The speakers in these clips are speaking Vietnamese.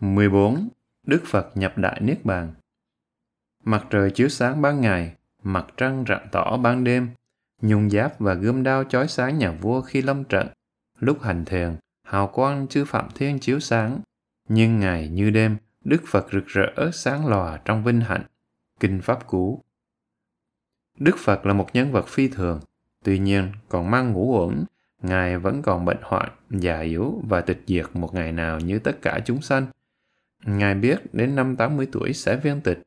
14. Đức Phật nhập Đại Niết Bàn Mặt trời chiếu sáng ban ngày, mặt trăng rạng tỏ ban đêm, nhung giáp và gươm đao chói sáng nhà vua khi lâm trận. Lúc hành thiền, hào quang chư Phạm Thiên chiếu sáng, nhưng ngày như đêm, Đức Phật rực rỡ sáng lòa trong vinh hạnh. Kinh Pháp Cú Đức Phật là một nhân vật phi thường, tuy nhiên còn mang ngũ uẩn, Ngài vẫn còn bệnh hoạn, già yếu và tịch diệt một ngày nào như tất cả chúng sanh. Ngài biết đến năm 80 tuổi sẽ viên tịch.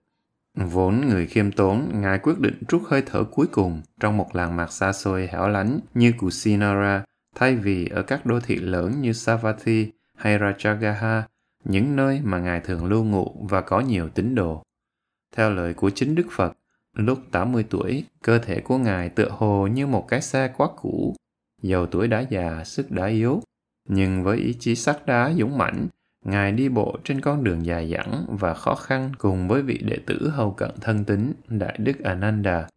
Vốn người khiêm tốn, Ngài quyết định trút hơi thở cuối cùng trong một làng mạc xa xôi hẻo lánh như Kusinara, thay vì ở các đô thị lớn như Savatthi hay Rajagaha, những nơi mà Ngài thường lưu ngụ và có nhiều tín đồ. Theo lời của chính Đức Phật, lúc 80 tuổi, cơ thể của Ngài tựa hồ như một cái xe quá cũ, dầu tuổi đã già, sức đã yếu. Nhưng với ý chí sắt đá dũng mãnh, Ngài đi bộ trên con đường dài dẳng và khó khăn cùng với vị đệ tử hầu cận thân tín, Đại Đức Ananda.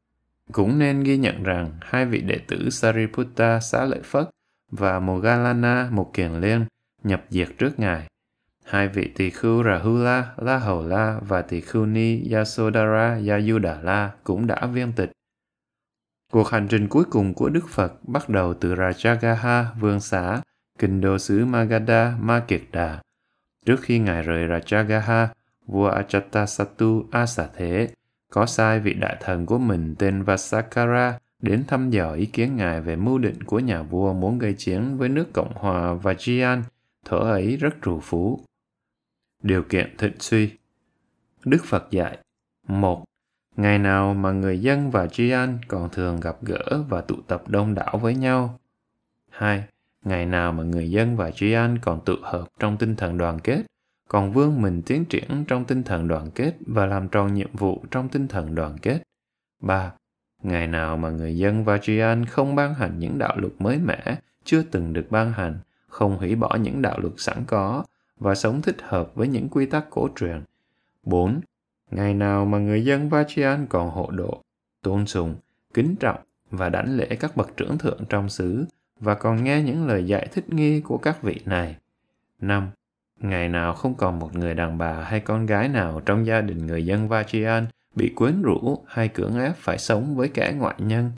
Cũng nên ghi nhận rằng hai vị đệ tử Sariputta Xá Lợi Phất và Mogalana Một Kiền Liên nhập diệt trước Ngài. Hai vị tỳ khưu Rahula, La Hầu La và tỳ khưu Ni Yasodhara Yayudala cũng đã viên tịch. Cuộc hành trình cuối cùng của Đức Phật bắt đầu từ Rajagaha, vương xã, kinh đô xứ Magadha, Ma Kiệt Đà. Trước khi Ngài rời Rajagaha, vua Ajatasattu Asa Thế có sai vị đại thần của mình tên Vasakara đến thăm dò ý kiến Ngài về mưu định của nhà vua muốn gây chiến với nước Cộng hòa Vajian, thở ấy rất trù phú. Điều kiện thịnh suy Đức Phật dạy một Ngày nào mà người dân và tri còn thường gặp gỡ và tụ tập đông đảo với nhau. 2. Ngày nào mà người dân và tri an còn tự hợp trong tinh thần đoàn kết, còn vương mình tiến triển trong tinh thần đoàn kết và làm tròn nhiệm vụ trong tinh thần đoàn kết. 3. Ngày nào mà người dân và tri an không ban hành những đạo luật mới mẻ, chưa từng được ban hành, không hủy bỏ những đạo luật sẵn có và sống thích hợp với những quy tắc cổ truyền. 4 Ngày nào mà người dân Vachian còn hộ độ, tôn sùng, kính trọng và đảnh lễ các bậc trưởng thượng trong xứ và còn nghe những lời dạy thích nghi của các vị này. 5. Ngày nào không còn một người đàn bà hay con gái nào trong gia đình người dân Vachian bị quyến rũ hay cưỡng ép phải sống với kẻ ngoại nhân.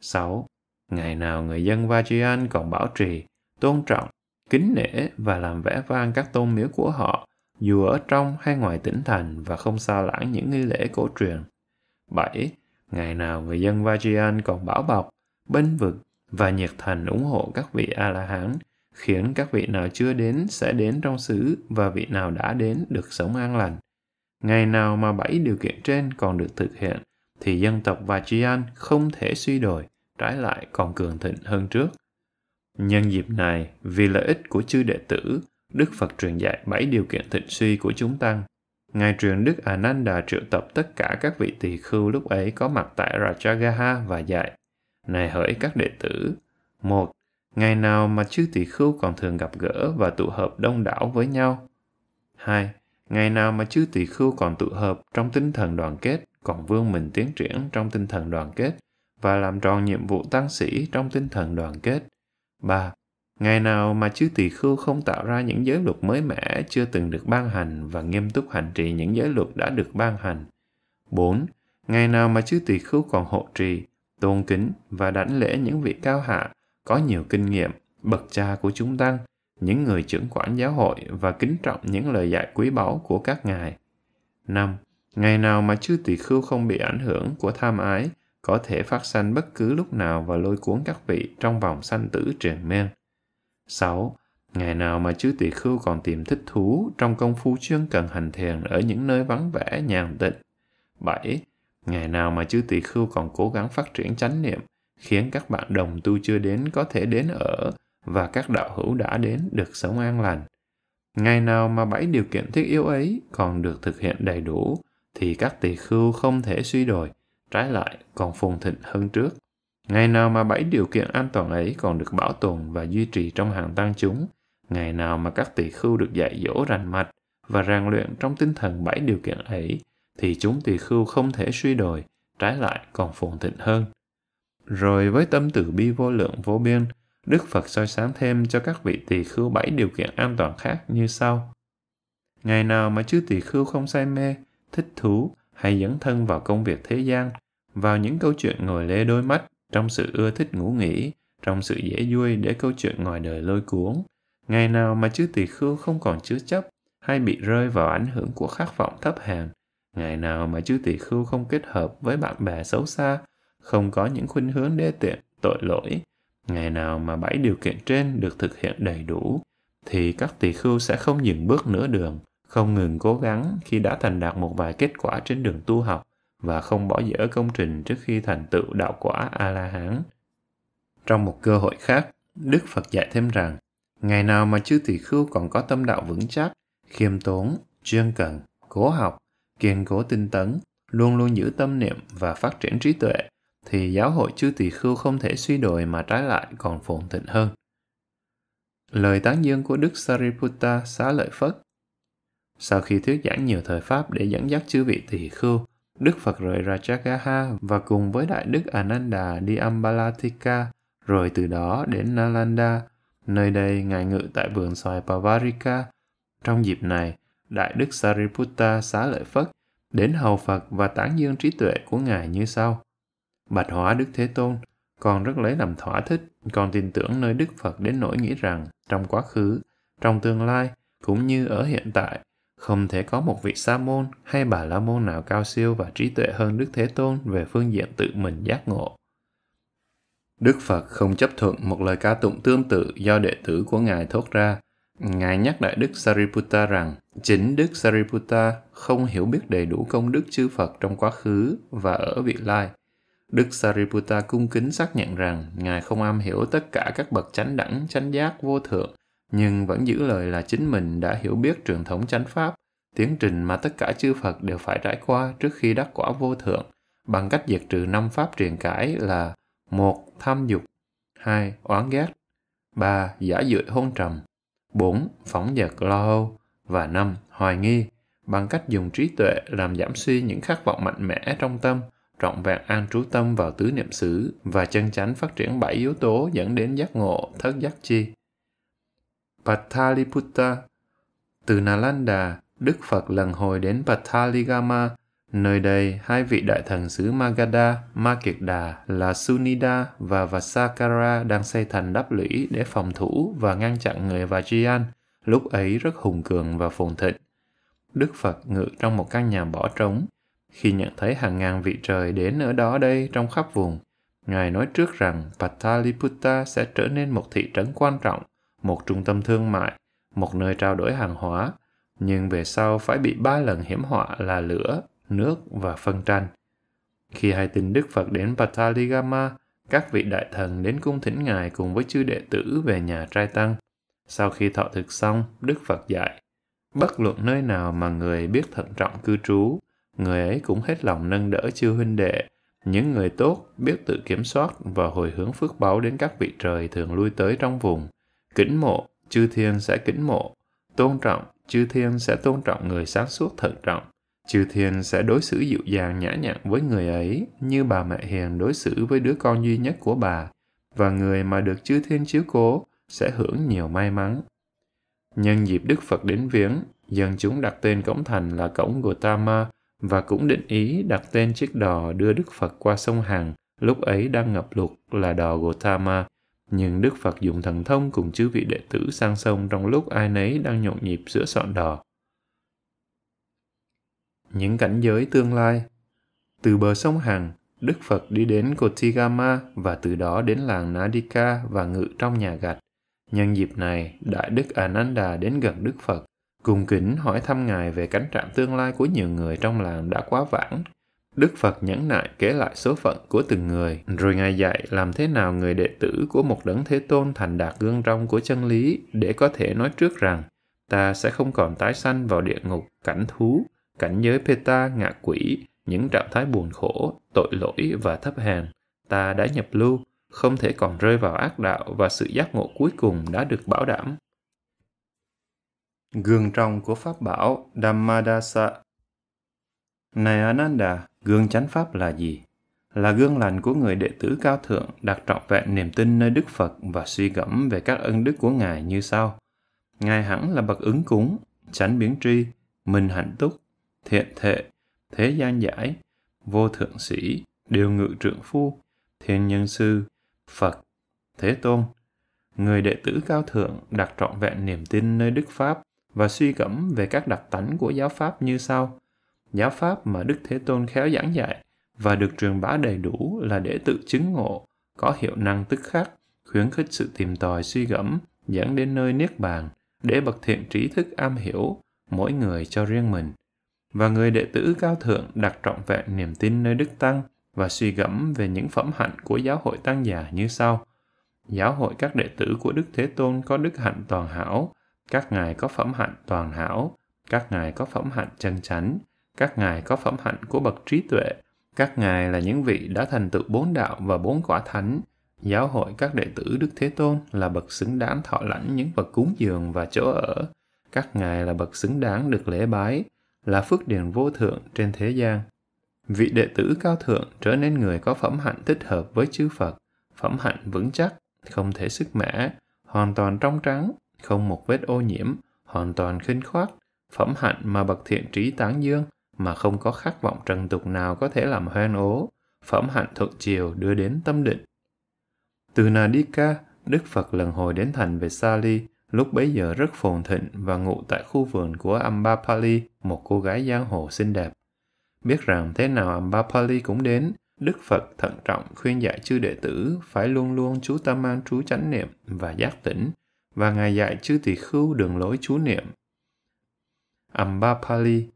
6. Ngày nào người dân Vachian còn bảo trì, tôn trọng, kính nể và làm vẻ vang các tôn miếu của họ dù ở trong hay ngoài tỉnh thành và không sao lãng những nghi lễ cổ truyền. 7. Ngày nào người dân Vajian còn bảo bọc, bênh vực và nhiệt thành ủng hộ các vị A-la-hán, khiến các vị nào chưa đến sẽ đến trong xứ và vị nào đã đến được sống an lành. Ngày nào mà bảy điều kiện trên còn được thực hiện, thì dân tộc Vajian không thể suy đổi, trái lại còn cường thịnh hơn trước. Nhân dịp này, vì lợi ích của chư đệ tử, Đức Phật truyền dạy bảy điều kiện thịnh suy của chúng tăng. Ngài truyền Đức Ananda triệu tập tất cả các vị tỳ khưu lúc ấy có mặt tại Rajagaha và dạy. Này hỡi các đệ tử. một Ngày nào mà chư tỳ khưu còn thường gặp gỡ và tụ hợp đông đảo với nhau. hai Ngày nào mà chư tỳ khưu còn tụ hợp trong tinh thần đoàn kết, còn vương mình tiến triển trong tinh thần đoàn kết và làm tròn nhiệm vụ tăng sĩ trong tinh thần đoàn kết. ba Ngày nào mà chư tỳ khưu không tạo ra những giới luật mới mẻ chưa từng được ban hành và nghiêm túc hành trì những giới luật đã được ban hành. 4. Ngày nào mà chư tỳ khưu còn hộ trì, tôn kính và đảnh lễ những vị cao hạ, có nhiều kinh nghiệm, bậc cha của chúng tăng, những người trưởng quản giáo hội và kính trọng những lời dạy quý báu của các ngài. 5. Ngày nào mà chư tỳ khưu không bị ảnh hưởng của tham ái, có thể phát sanh bất cứ lúc nào và lôi cuốn các vị trong vòng sanh tử triền miên. 6. Ngày nào mà chư tỳ khưu còn tìm thích thú trong công phu chuyên cần hành thiền ở những nơi vắng vẻ nhàn tịnh. 7. Ngày nào mà chư tỳ khưu còn cố gắng phát triển chánh niệm, khiến các bạn đồng tu chưa đến có thể đến ở và các đạo hữu đã đến được sống an lành. Ngày nào mà bảy điều kiện thiết yếu ấy còn được thực hiện đầy đủ, thì các tỳ khưu không thể suy đồi, trái lại còn phồn thịnh hơn trước. Ngày nào mà bảy điều kiện an toàn ấy còn được bảo tồn và duy trì trong hàng tăng chúng, ngày nào mà các tỳ khưu được dạy dỗ rành mạch và rèn luyện trong tinh thần bảy điều kiện ấy, thì chúng tỳ khưu không thể suy đồi, trái lại còn phồn thịnh hơn. Rồi với tâm từ bi vô lượng vô biên, Đức Phật soi sáng thêm cho các vị tỳ khưu bảy điều kiện an toàn khác như sau. Ngày nào mà chư tỳ khưu không say mê, thích thú hay dấn thân vào công việc thế gian, vào những câu chuyện ngồi lê đôi mắt, trong sự ưa thích ngủ nghỉ, trong sự dễ vui để câu chuyện ngoài đời lôi cuốn. Ngày nào mà chư tỳ khưu không còn chứa chấp hay bị rơi vào ảnh hưởng của khát vọng thấp hèn, ngày nào mà chư tỳ khưu không kết hợp với bạn bè xấu xa, không có những khuynh hướng đê tiện, tội lỗi, ngày nào mà bảy điều kiện trên được thực hiện đầy đủ, thì các tỳ khưu sẽ không dừng bước nửa đường, không ngừng cố gắng khi đã thành đạt một vài kết quả trên đường tu học và không bỏ dở công trình trước khi thành tựu đạo quả A-la-hán. Trong một cơ hội khác, Đức Phật dạy thêm rằng, ngày nào mà chư tỳ khưu còn có tâm đạo vững chắc, khiêm tốn, chuyên cần, cố học, kiên cố tinh tấn, luôn luôn giữ tâm niệm và phát triển trí tuệ, thì giáo hội chư tỳ khưu không thể suy đồi mà trái lại còn phồn thịnh hơn. Lời tán dương của Đức Sariputta xá lợi Phất Sau khi thuyết giảng nhiều thời Pháp để dẫn dắt chư vị tỳ khưu, Đức Phật rời Rajagaha và cùng với Đại Đức Ananda đi Ambalatika, rồi từ đó đến Nalanda. Nơi đây Ngài ngự tại vườn xoài Pavarika. Trong dịp này, Đại Đức Sariputta xá lợi Phất đến hầu Phật và tán dương trí tuệ của Ngài như sau. Bạch hóa Đức Thế Tôn, con rất lấy làm thỏa thích, con tin tưởng nơi Đức Phật đến nỗi nghĩ rằng trong quá khứ, trong tương lai, cũng như ở hiện tại, không thể có một vị sa môn hay bà la môn nào cao siêu và trí tuệ hơn Đức Thế Tôn về phương diện tự mình giác ngộ. Đức Phật không chấp thuận một lời ca tụng tương tự do đệ tử của Ngài thốt ra. Ngài nhắc lại Đức Sariputta rằng chính Đức Sariputta không hiểu biết đầy đủ công đức chư Phật trong quá khứ và ở vị lai. Đức Sariputta cung kính xác nhận rằng Ngài không am hiểu tất cả các bậc chánh đẳng, chánh giác, vô thượng, nhưng vẫn giữ lời là chính mình đã hiểu biết truyền thống chánh pháp, tiến trình mà tất cả chư Phật đều phải trải qua trước khi đắc quả vô thượng, bằng cách diệt trừ năm pháp truyền cãi là một Tham dục 2. Oán ghét 3. Giả dự hôn trầm 4. Phóng dật lo âu và 5. Hoài nghi bằng cách dùng trí tuệ làm giảm suy những khát vọng mạnh mẽ trong tâm, trọn vẹn an trú tâm vào tứ niệm xứ và chân chánh phát triển bảy yếu tố dẫn đến giác ngộ, thất giác chi. Pathaliputta Từ Nalanda, Đức Phật lần hồi đến Pathaligama, nơi đây hai vị đại thần xứ Magadha, Ma Kiệt Đà là Sunida và Vasakara đang xây thành đắp lũy để phòng thủ và ngăn chặn người Vajian, lúc ấy rất hùng cường và phồn thịnh. Đức Phật ngự trong một căn nhà bỏ trống, khi nhận thấy hàng ngàn vị trời đến ở đó đây trong khắp vùng, Ngài nói trước rằng Pataliputta sẽ trở nên một thị trấn quan trọng, một trung tâm thương mại, một nơi trao đổi hàng hóa, nhưng về sau phải bị ba lần hiểm họa là lửa, nước và phân tranh. Khi hai tin Đức Phật đến Pataligama, các vị đại thần đến cung thỉnh Ngài cùng với chư đệ tử về nhà trai tăng. Sau khi thọ thực xong, Đức Phật dạy, bất luận nơi nào mà người biết thận trọng cư trú, người ấy cũng hết lòng nâng đỡ chư huynh đệ. Những người tốt biết tự kiểm soát và hồi hướng phước báo đến các vị trời thường lui tới trong vùng. Kính mộ, chư thiên sẽ kính mộ. Tôn trọng, chư thiên sẽ tôn trọng người sáng suốt thận trọng. Chư thiên sẽ đối xử dịu dàng nhã nhặn với người ấy như bà mẹ hiền đối xử với đứa con duy nhất của bà, và người mà được chư thiên chiếu cố sẽ hưởng nhiều may mắn. Nhân dịp Đức Phật đến viếng, dân chúng đặt tên cổng thành là cổng Gotama và cũng định ý đặt tên chiếc đò đưa Đức Phật qua sông Hằng lúc ấy đang ngập lụt là đò Gotama. Nhưng Đức Phật dùng thần thông cùng chư vị đệ tử sang sông trong lúc ai nấy đang nhộn nhịp giữa soạn đò. Những cảnh giới tương lai Từ bờ sông Hằng, Đức Phật đi đến Kotigama và từ đó đến làng Nadika và ngự trong nhà gạch. Nhân dịp này, Đại Đức Ananda đến gần Đức Phật Cùng kính hỏi thăm Ngài về cánh trạng tương lai của nhiều người trong làng đã quá vãng. Đức Phật nhẫn nại kể lại số phận của từng người, rồi Ngài dạy làm thế nào người đệ tử của một đấng Thế Tôn thành đạt gương trong của chân lý để có thể nói trước rằng ta sẽ không còn tái sanh vào địa ngục, cảnh thú, cảnh giới Peta, ngạ quỷ, những trạng thái buồn khổ, tội lỗi và thấp hèn. Ta đã nhập lưu, không thể còn rơi vào ác đạo và sự giác ngộ cuối cùng đã được bảo đảm. Gương trong của Pháp bảo Dhammadasa Này Ananda, gương chánh Pháp là gì? Là gương lành của người đệ tử cao thượng đặt trọn vẹn niềm tin nơi Đức Phật và suy gẫm về các ân đức của Ngài như sau. Ngài hẳn là bậc ứng cúng, chánh biến tri, minh hạnh túc, thiện thệ, thế gian giải, vô thượng sĩ, điều ngự trượng phu, thiên nhân sư, Phật, Thế Tôn. Người đệ tử cao thượng đặt trọn vẹn niềm tin nơi Đức Pháp và suy gẫm về các đặc tánh của giáo Pháp như sau. Giáo Pháp mà Đức Thế Tôn khéo giảng dạy và được truyền bá đầy đủ là để tự chứng ngộ, có hiệu năng tức khắc, khuyến khích sự tìm tòi suy gẫm, dẫn đến nơi niết bàn, để bậc thiện trí thức am hiểu, mỗi người cho riêng mình. Và người đệ tử cao thượng đặt trọn vẹn niềm tin nơi Đức Tăng và suy gẫm về những phẩm hạnh của giáo hội tăng già như sau. Giáo hội các đệ tử của Đức Thế Tôn có đức hạnh toàn hảo, các ngài có phẩm hạnh toàn hảo, các ngài có phẩm hạnh chân chánh, các ngài có phẩm hạnh của bậc trí tuệ, các ngài là những vị đã thành tựu bốn đạo và bốn quả thánh. Giáo hội các đệ tử Đức Thế Tôn là bậc xứng đáng thọ lãnh những vật cúng dường và chỗ ở. Các ngài là bậc xứng đáng được lễ bái, là phước điền vô thượng trên thế gian. Vị đệ tử cao thượng trở nên người có phẩm hạnh thích hợp với chư Phật, phẩm hạnh vững chắc, không thể sức mẻ, hoàn toàn trong trắng, không một vết ô nhiễm, hoàn toàn khinh khoát, phẩm hạnh mà bậc thiện trí tán dương, mà không có khát vọng trần tục nào có thể làm hoen ố, phẩm hạnh thuận chiều đưa đến tâm định. Từ Nadika, Đức Phật lần hồi đến thành Vesali, lúc bấy giờ rất phồn thịnh và ngụ tại khu vườn của Ambapali, một cô gái giang hồ xinh đẹp. Biết rằng thế nào Ambapali cũng đến, Đức Phật thận trọng khuyên dạy chư đệ tử phải luôn luôn chú tâm mang trú chánh niệm và giác tỉnh, và Ngài dạy chư tỳ khưu đường lối chú niệm. Ambapali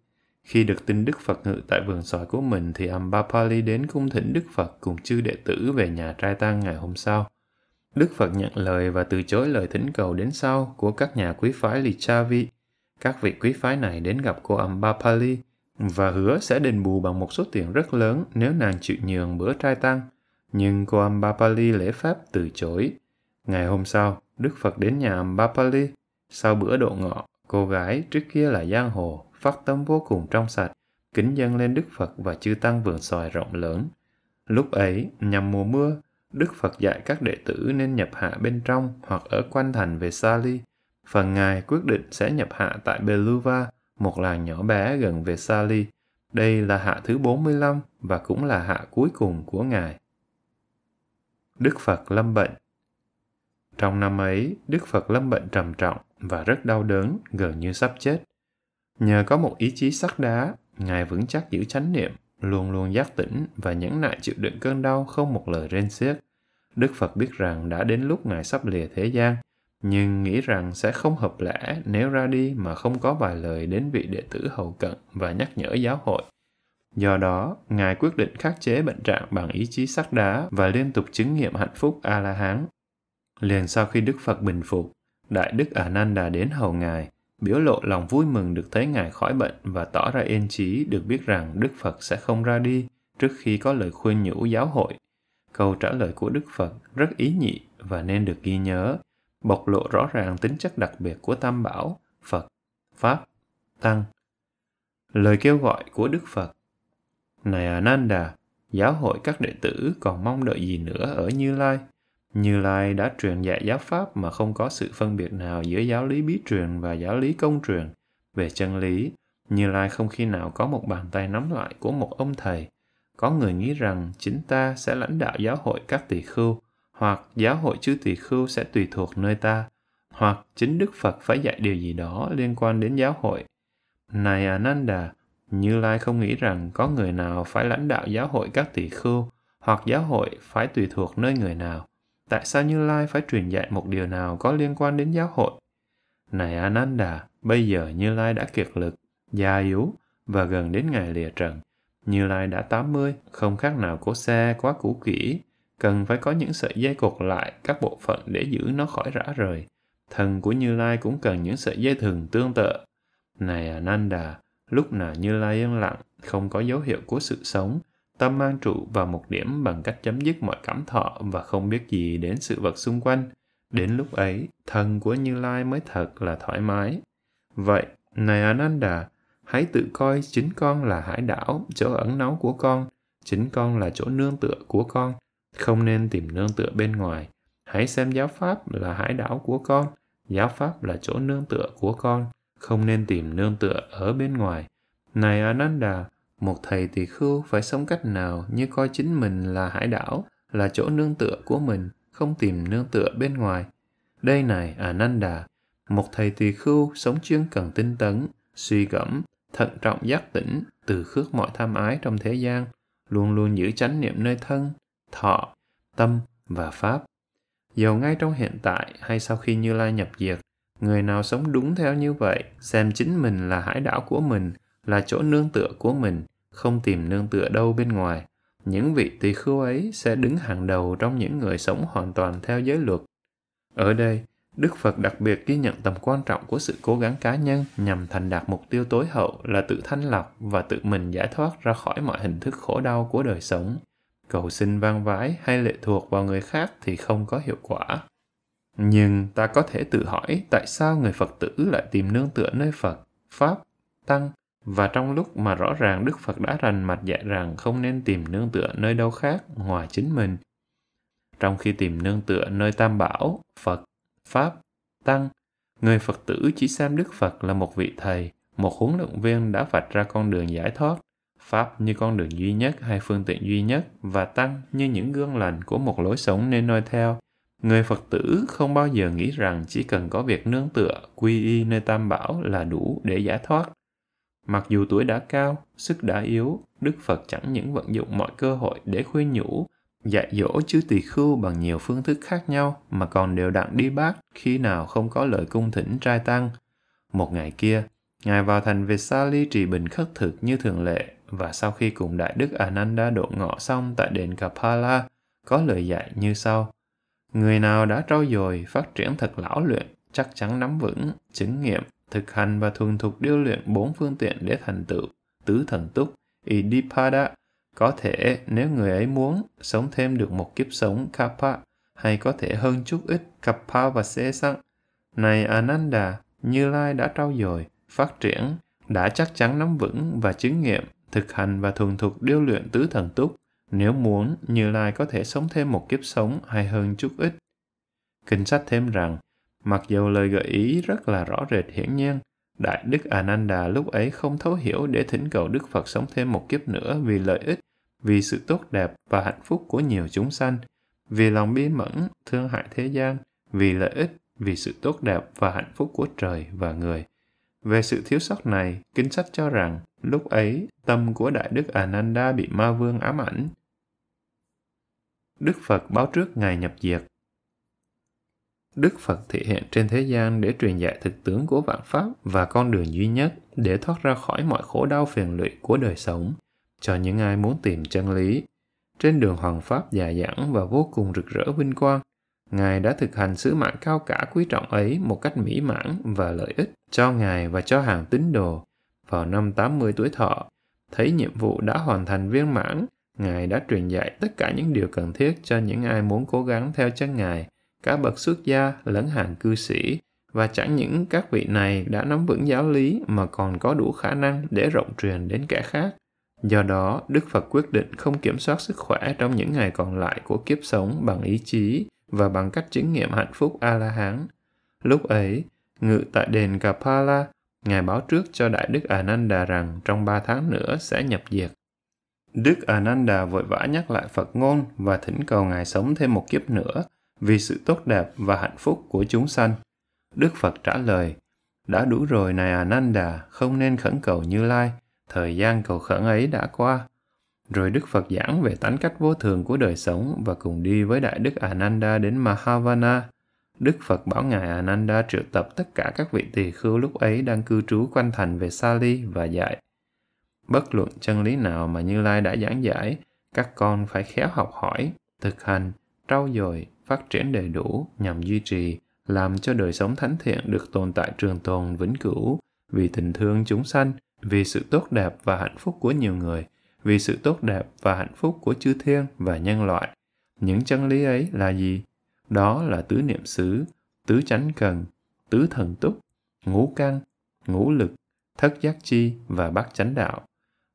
Khi được tin Đức Phật ngự tại vườn xoài của mình thì Ambapali đến cung thỉnh Đức Phật cùng chư đệ tử về nhà trai tăng ngày hôm sau. Đức Phật nhận lời và từ chối lời thỉnh cầu đến sau của các nhà quý phái Lichavi. Các vị quý phái này đến gặp cô Ambapali và hứa sẽ đền bù bằng một số tiền rất lớn nếu nàng chịu nhường bữa trai tăng. Nhưng cô Ambapali lễ phép từ chối. Ngày hôm sau, Đức Phật đến nhà Ambapali. Sau bữa độ ngọ, cô gái trước kia là giang hồ, phát tâm vô cùng trong sạch, kính dâng lên Đức Phật và chư tăng vườn xoài rộng lớn. Lúc ấy, nhằm mùa mưa, Đức Phật dạy các đệ tử nên nhập hạ bên trong hoặc ở quanh thành về Sali. Phần Ngài quyết định sẽ nhập hạ tại Beluva, một làng nhỏ bé gần về Sali. Đây là hạ thứ 45 và cũng là hạ cuối cùng của Ngài. Đức Phật lâm bệnh Trong năm ấy, Đức Phật lâm bệnh trầm trọng và rất đau đớn, gần như sắp chết. Nhờ có một ý chí sắt đá, Ngài vững chắc giữ chánh niệm, luôn luôn giác tỉnh và nhẫn nại chịu đựng cơn đau không một lời rên xiết. Đức Phật biết rằng đã đến lúc Ngài sắp lìa thế gian, nhưng nghĩ rằng sẽ không hợp lẽ nếu ra đi mà không có vài lời đến vị đệ tử hầu cận và nhắc nhở giáo hội. Do đó, Ngài quyết định khắc chế bệnh trạng bằng ý chí sắt đá và liên tục chứng nghiệm hạnh phúc A-la-hán. Liền sau khi Đức Phật bình phục, Đại Đức A-nan-đà đến hầu Ngài, biểu lộ lòng vui mừng được thấy Ngài khỏi bệnh và tỏ ra yên trí được biết rằng Đức Phật sẽ không ra đi trước khi có lời khuyên nhủ giáo hội. Câu trả lời của Đức Phật rất ý nhị và nên được ghi nhớ bộc lộ rõ ràng tính chất đặc biệt của Tam Bảo, Phật, Pháp, Tăng. Lời kêu gọi của Đức Phật Này Ananda, giáo hội các đệ tử còn mong đợi gì nữa ở Như Lai? Như Lai đã truyền dạy giáo Pháp mà không có sự phân biệt nào giữa giáo lý bí truyền và giáo lý công truyền. Về chân lý, Như Lai không khi nào có một bàn tay nắm lại của một ông thầy. Có người nghĩ rằng chính ta sẽ lãnh đạo giáo hội các tỳ khưu, hoặc giáo hội chư tỳ khưu sẽ tùy thuộc nơi ta, hoặc chính Đức Phật phải dạy điều gì đó liên quan đến giáo hội. Này Ananda, Như Lai không nghĩ rằng có người nào phải lãnh đạo giáo hội các tỳ khưu, hoặc giáo hội phải tùy thuộc nơi người nào. Tại sao Như Lai phải truyền dạy một điều nào có liên quan đến giáo hội? Này Ananda, bây giờ Như Lai đã kiệt lực, già yếu và gần đến ngày lìa trần. Như Lai đã 80, không khác nào của xe quá cũ kỹ, cần phải có những sợi dây cột lại các bộ phận để giữ nó khỏi rã rời. Thần của Như Lai cũng cần những sợi dây thừng tương tự. Này Ananda, lúc nào Như Lai yên lặng, không có dấu hiệu của sự sống, tâm mang trụ vào một điểm bằng cách chấm dứt mọi cảm thọ và không biết gì đến sự vật xung quanh. Đến lúc ấy, thần của Như Lai mới thật là thoải mái. Vậy, này Ananda, hãy tự coi chính con là hải đảo, chỗ ẩn náu của con, chính con là chỗ nương tựa của con, không nên tìm nương tựa bên ngoài. Hãy xem giáo pháp là hải đảo của con, giáo pháp là chỗ nương tựa của con, không nên tìm nương tựa ở bên ngoài. Này Ananda, một thầy tỳ khưu phải sống cách nào như coi chính mình là hải đảo, là chỗ nương tựa của mình, không tìm nương tựa bên ngoài. Đây này à Ananda, một thầy tỳ khưu sống chuyên cần tinh tấn, suy gẫm, thận trọng giác tỉnh, từ khước mọi tham ái trong thế gian, luôn luôn giữ chánh niệm nơi thân, thọ, tâm và pháp. Dầu ngay trong hiện tại hay sau khi Như Lai nhập diệt, người nào sống đúng theo như vậy, xem chính mình là hải đảo của mình, là chỗ nương tựa của mình, không tìm nương tựa đâu bên ngoài, những vị tỳ khưu ấy sẽ đứng hàng đầu trong những người sống hoàn toàn theo giới luật. Ở đây, Đức Phật đặc biệt ghi nhận tầm quan trọng của sự cố gắng cá nhân nhằm thành đạt mục tiêu tối hậu là tự thanh lọc và tự mình giải thoát ra khỏi mọi hình thức khổ đau của đời sống. Cầu xin vang vái hay lệ thuộc vào người khác thì không có hiệu quả. Nhưng ta có thể tự hỏi tại sao người Phật tử lại tìm nương tựa nơi Phật, Pháp, Tăng và trong lúc mà rõ ràng Đức Phật đã rành mạch dạy rằng không nên tìm nương tựa nơi đâu khác ngoài chính mình. Trong khi tìm nương tựa nơi Tam Bảo, Phật, Pháp, Tăng, người Phật tử chỉ xem Đức Phật là một vị thầy, một huấn luyện viên đã vạch ra con đường giải thoát, Pháp như con đường duy nhất hay phương tiện duy nhất và Tăng như những gương lành của một lối sống nên noi theo. Người Phật tử không bao giờ nghĩ rằng chỉ cần có việc nương tựa, quy y nơi Tam Bảo là đủ để giải thoát. Mặc dù tuổi đã cao, sức đã yếu, Đức Phật chẳng những vận dụng mọi cơ hội để khuyên nhủ, dạy dỗ chứ tỳ khưu bằng nhiều phương thức khác nhau mà còn đều đặn đi bác khi nào không có lời cung thỉnh trai tăng. Một ngày kia, Ngài vào thành Vesali trì bình khất thực như thường lệ và sau khi cùng Đại Đức Ananda độ ngọ xong tại đền Kapala, có lời dạy như sau. Người nào đã trau dồi, phát triển thật lão luyện, chắc chắn nắm vững, chứng nghiệm, thực hành và thuần thục điêu luyện bốn phương tiện để thành tựu tứ thần túc Idipada có thể nếu người ấy muốn sống thêm được một kiếp sống Kappa hay có thể hơn chút ít Kappa và Xê Sắc. Này Ananda, Như Lai đã trau dồi, phát triển, đã chắc chắn nắm vững và chứng nghiệm, thực hành và thuần thục điêu luyện tứ thần túc. Nếu muốn, Như Lai có thể sống thêm một kiếp sống hay hơn chút ít. Kinh sách thêm rằng, Mặc dù lời gợi ý rất là rõ rệt hiển nhiên, Đại Đức Ananda lúc ấy không thấu hiểu để thỉnh cầu Đức Phật sống thêm một kiếp nữa vì lợi ích, vì sự tốt đẹp và hạnh phúc của nhiều chúng sanh, vì lòng bi mẫn, thương hại thế gian, vì lợi ích, vì sự tốt đẹp và hạnh phúc của trời và người. Về sự thiếu sót này, Kinh sách cho rằng lúc ấy tâm của Đại Đức Ananda bị ma vương ám ảnh. Đức Phật báo trước Ngài nhập diệt Đức Phật thể hiện trên thế gian để truyền dạy thực tướng của vạn pháp và con đường duy nhất để thoát ra khỏi mọi khổ đau phiền lụy của đời sống cho những ai muốn tìm chân lý. Trên đường hoàng pháp dài dẳng và vô cùng rực rỡ vinh quang, Ngài đã thực hành sứ mạng cao cả quý trọng ấy một cách mỹ mãn và lợi ích cho Ngài và cho hàng tín đồ. Vào năm 80 tuổi thọ, thấy nhiệm vụ đã hoàn thành viên mãn, Ngài đã truyền dạy tất cả những điều cần thiết cho những ai muốn cố gắng theo chân Ngài cả bậc xuất gia lẫn hàng cư sĩ và chẳng những các vị này đã nắm vững giáo lý mà còn có đủ khả năng để rộng truyền đến kẻ khác. Do đó, Đức Phật quyết định không kiểm soát sức khỏe trong những ngày còn lại của kiếp sống bằng ý chí và bằng cách chứng nghiệm hạnh phúc A-la-hán. Lúc ấy, ngự tại đền Kapala, Ngài báo trước cho Đại Đức Ananda rằng trong ba tháng nữa sẽ nhập diệt. Đức Ananda vội vã nhắc lại Phật ngôn và thỉnh cầu Ngài sống thêm một kiếp nữa vì sự tốt đẹp và hạnh phúc của chúng sanh. Đức Phật trả lời, đã đủ rồi này Ananda, không nên khẩn cầu Như Lai, thời gian cầu khẩn ấy đã qua. Rồi Đức Phật giảng về tánh cách vô thường của đời sống và cùng đi với Đại Đức Ananda đến Mahavana. Đức Phật bảo Ngài Ananda triệu tập tất cả các vị tỳ khưu lúc ấy đang cư trú quanh thành về Sali và dạy. Bất luận chân lý nào mà Như Lai đã giảng giải, các con phải khéo học hỏi, thực hành, trau dồi, phát triển đầy đủ nhằm duy trì, làm cho đời sống thánh thiện được tồn tại trường tồn vĩnh cửu vì tình thương chúng sanh, vì sự tốt đẹp và hạnh phúc của nhiều người, vì sự tốt đẹp và hạnh phúc của chư thiên và nhân loại. Những chân lý ấy là gì? Đó là tứ niệm xứ, tứ chánh cần, tứ thần túc, ngũ căn, ngũ lực, thất giác chi và bát chánh đạo.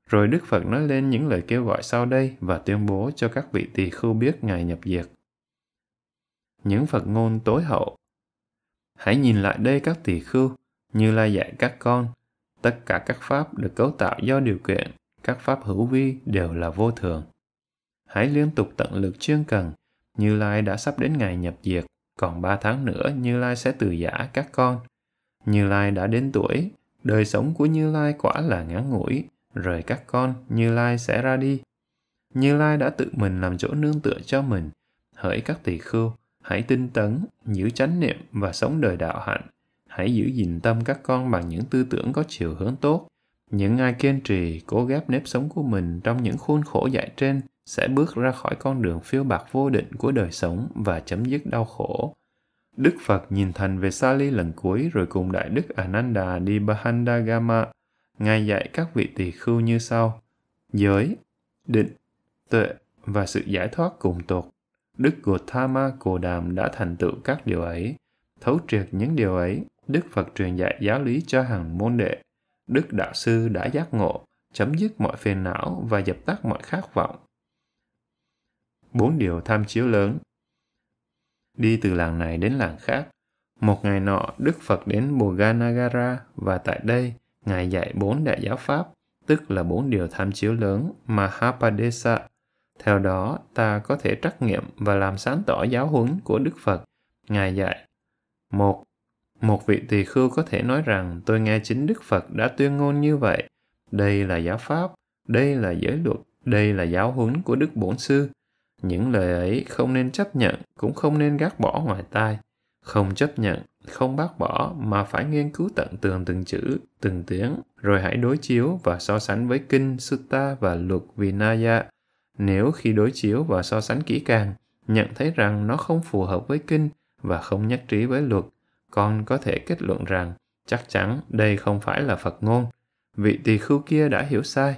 Rồi Đức Phật nói lên những lời kêu gọi sau đây và tuyên bố cho các vị tỳ khưu biết Ngài nhập diệt những Phật ngôn tối hậu. Hãy nhìn lại đây các tỳ khưu, Như Lai dạy các con, tất cả các pháp được cấu tạo do điều kiện, các pháp hữu vi đều là vô thường. Hãy liên tục tận lực chuyên cần, Như Lai đã sắp đến ngày nhập diệt, còn ba tháng nữa Như Lai sẽ từ giả các con. Như Lai đã đến tuổi, đời sống của Như Lai quả là ngắn ngủi, rời các con Như Lai sẽ ra đi. Như Lai đã tự mình làm chỗ nương tựa cho mình. Hỡi các tỳ khưu, hãy tinh tấn, giữ chánh niệm và sống đời đạo hạnh. Hãy giữ gìn tâm các con bằng những tư tưởng có chiều hướng tốt. Những ai kiên trì, cố ghép nếp sống của mình trong những khuôn khổ dạy trên sẽ bước ra khỏi con đường phiêu bạc vô định của đời sống và chấm dứt đau khổ. Đức Phật nhìn thành về Sali lần cuối rồi cùng Đại Đức Ananda đi Bahandagama. Ngài dạy các vị tỳ khưu như sau. Giới, định, tuệ và sự giải thoát cùng tột. Đức Gautama Cồ Đàm đã thành tựu các điều ấy. Thấu triệt những điều ấy, Đức Phật truyền dạy giáo lý cho hàng môn đệ. Đức Đạo Sư đã giác ngộ, chấm dứt mọi phiền não và dập tắt mọi khát vọng. Bốn điều tham chiếu lớn Đi từ làng này đến làng khác. Một ngày nọ, Đức Phật đến Boganagara và tại đây, Ngài dạy bốn đại giáo pháp, tức là bốn điều tham chiếu lớn Mahapadesa, theo đó, ta có thể trắc nghiệm và làm sáng tỏ giáo huấn của Đức Phật. Ngài dạy. Một, một vị tỳ khưu có thể nói rằng tôi nghe chính Đức Phật đã tuyên ngôn như vậy. Đây là giáo pháp, đây là giới luật, đây là giáo huấn của Đức Bổn Sư. Những lời ấy không nên chấp nhận, cũng không nên gác bỏ ngoài tai. Không chấp nhận, không bác bỏ, mà phải nghiên cứu tận tường từng chữ, từng tiếng, rồi hãy đối chiếu và so sánh với kinh, sutta và luật Vinaya nếu khi đối chiếu và so sánh kỹ càng, nhận thấy rằng nó không phù hợp với kinh và không nhất trí với luật, con có thể kết luận rằng chắc chắn đây không phải là Phật ngôn. Vị tỳ khưu kia đã hiểu sai.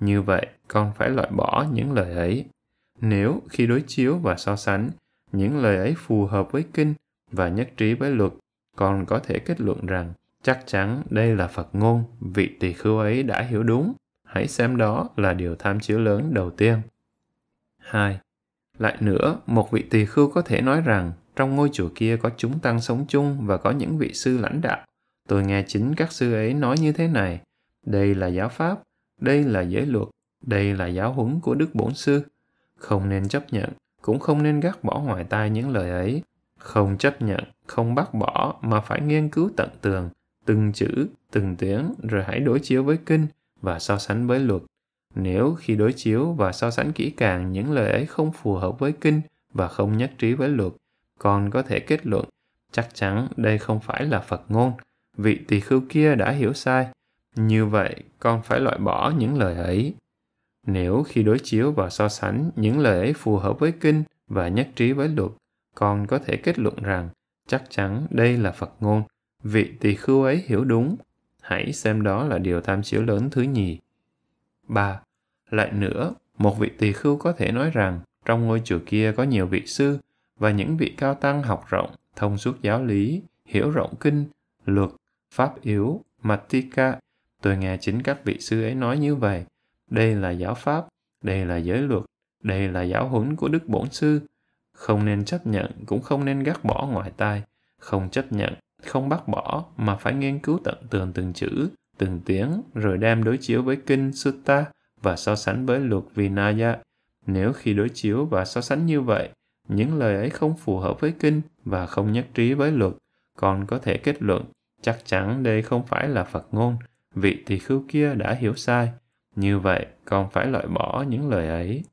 Như vậy, con phải loại bỏ những lời ấy. Nếu khi đối chiếu và so sánh, những lời ấy phù hợp với kinh và nhất trí với luật, con có thể kết luận rằng chắc chắn đây là Phật ngôn, vị tỳ khưu ấy đã hiểu đúng. Hãy xem đó là điều tham chiếu lớn đầu tiên. 2. Lại nữa, một vị tỳ khưu có thể nói rằng trong ngôi chùa kia có chúng tăng sống chung và có những vị sư lãnh đạo. Tôi nghe chính các sư ấy nói như thế này. Đây là giáo pháp, đây là giới luật, đây là giáo huấn của Đức Bổn Sư. Không nên chấp nhận, cũng không nên gác bỏ ngoài tai những lời ấy. Không chấp nhận, không bác bỏ mà phải nghiên cứu tận tường, từng chữ, từng tiếng rồi hãy đối chiếu với kinh và so sánh với luật nếu khi đối chiếu và so sánh kỹ càng những lời ấy không phù hợp với kinh và không nhất trí với luật, con có thể kết luận chắc chắn đây không phải là Phật ngôn, vị tỳ khưu kia đã hiểu sai. Như vậy, con phải loại bỏ những lời ấy. Nếu khi đối chiếu và so sánh những lời ấy phù hợp với kinh và nhất trí với luật, con có thể kết luận rằng chắc chắn đây là Phật ngôn, vị tỳ khưu ấy hiểu đúng. Hãy xem đó là điều tham chiếu lớn thứ nhì. 3. Lại nữa, một vị tỳ khưu có thể nói rằng trong ngôi chùa kia có nhiều vị sư và những vị cao tăng học rộng, thông suốt giáo lý, hiểu rộng kinh, luật, pháp yếu, matika. Tôi nghe chính các vị sư ấy nói như vậy. Đây là giáo pháp, đây là giới luật, đây là giáo huấn của Đức Bổn Sư. Không nên chấp nhận, cũng không nên gác bỏ ngoài tai. Không chấp nhận, không bác bỏ, mà phải nghiên cứu tận tường từng chữ, từng tiếng rồi đem đối chiếu với kinh Sutta và so sánh với luật Vinaya. Nếu khi đối chiếu và so sánh như vậy, những lời ấy không phù hợp với kinh và không nhất trí với luật, còn có thể kết luận chắc chắn đây không phải là Phật ngôn, vị tỳ khưu kia đã hiểu sai. Như vậy, còn phải loại bỏ những lời ấy.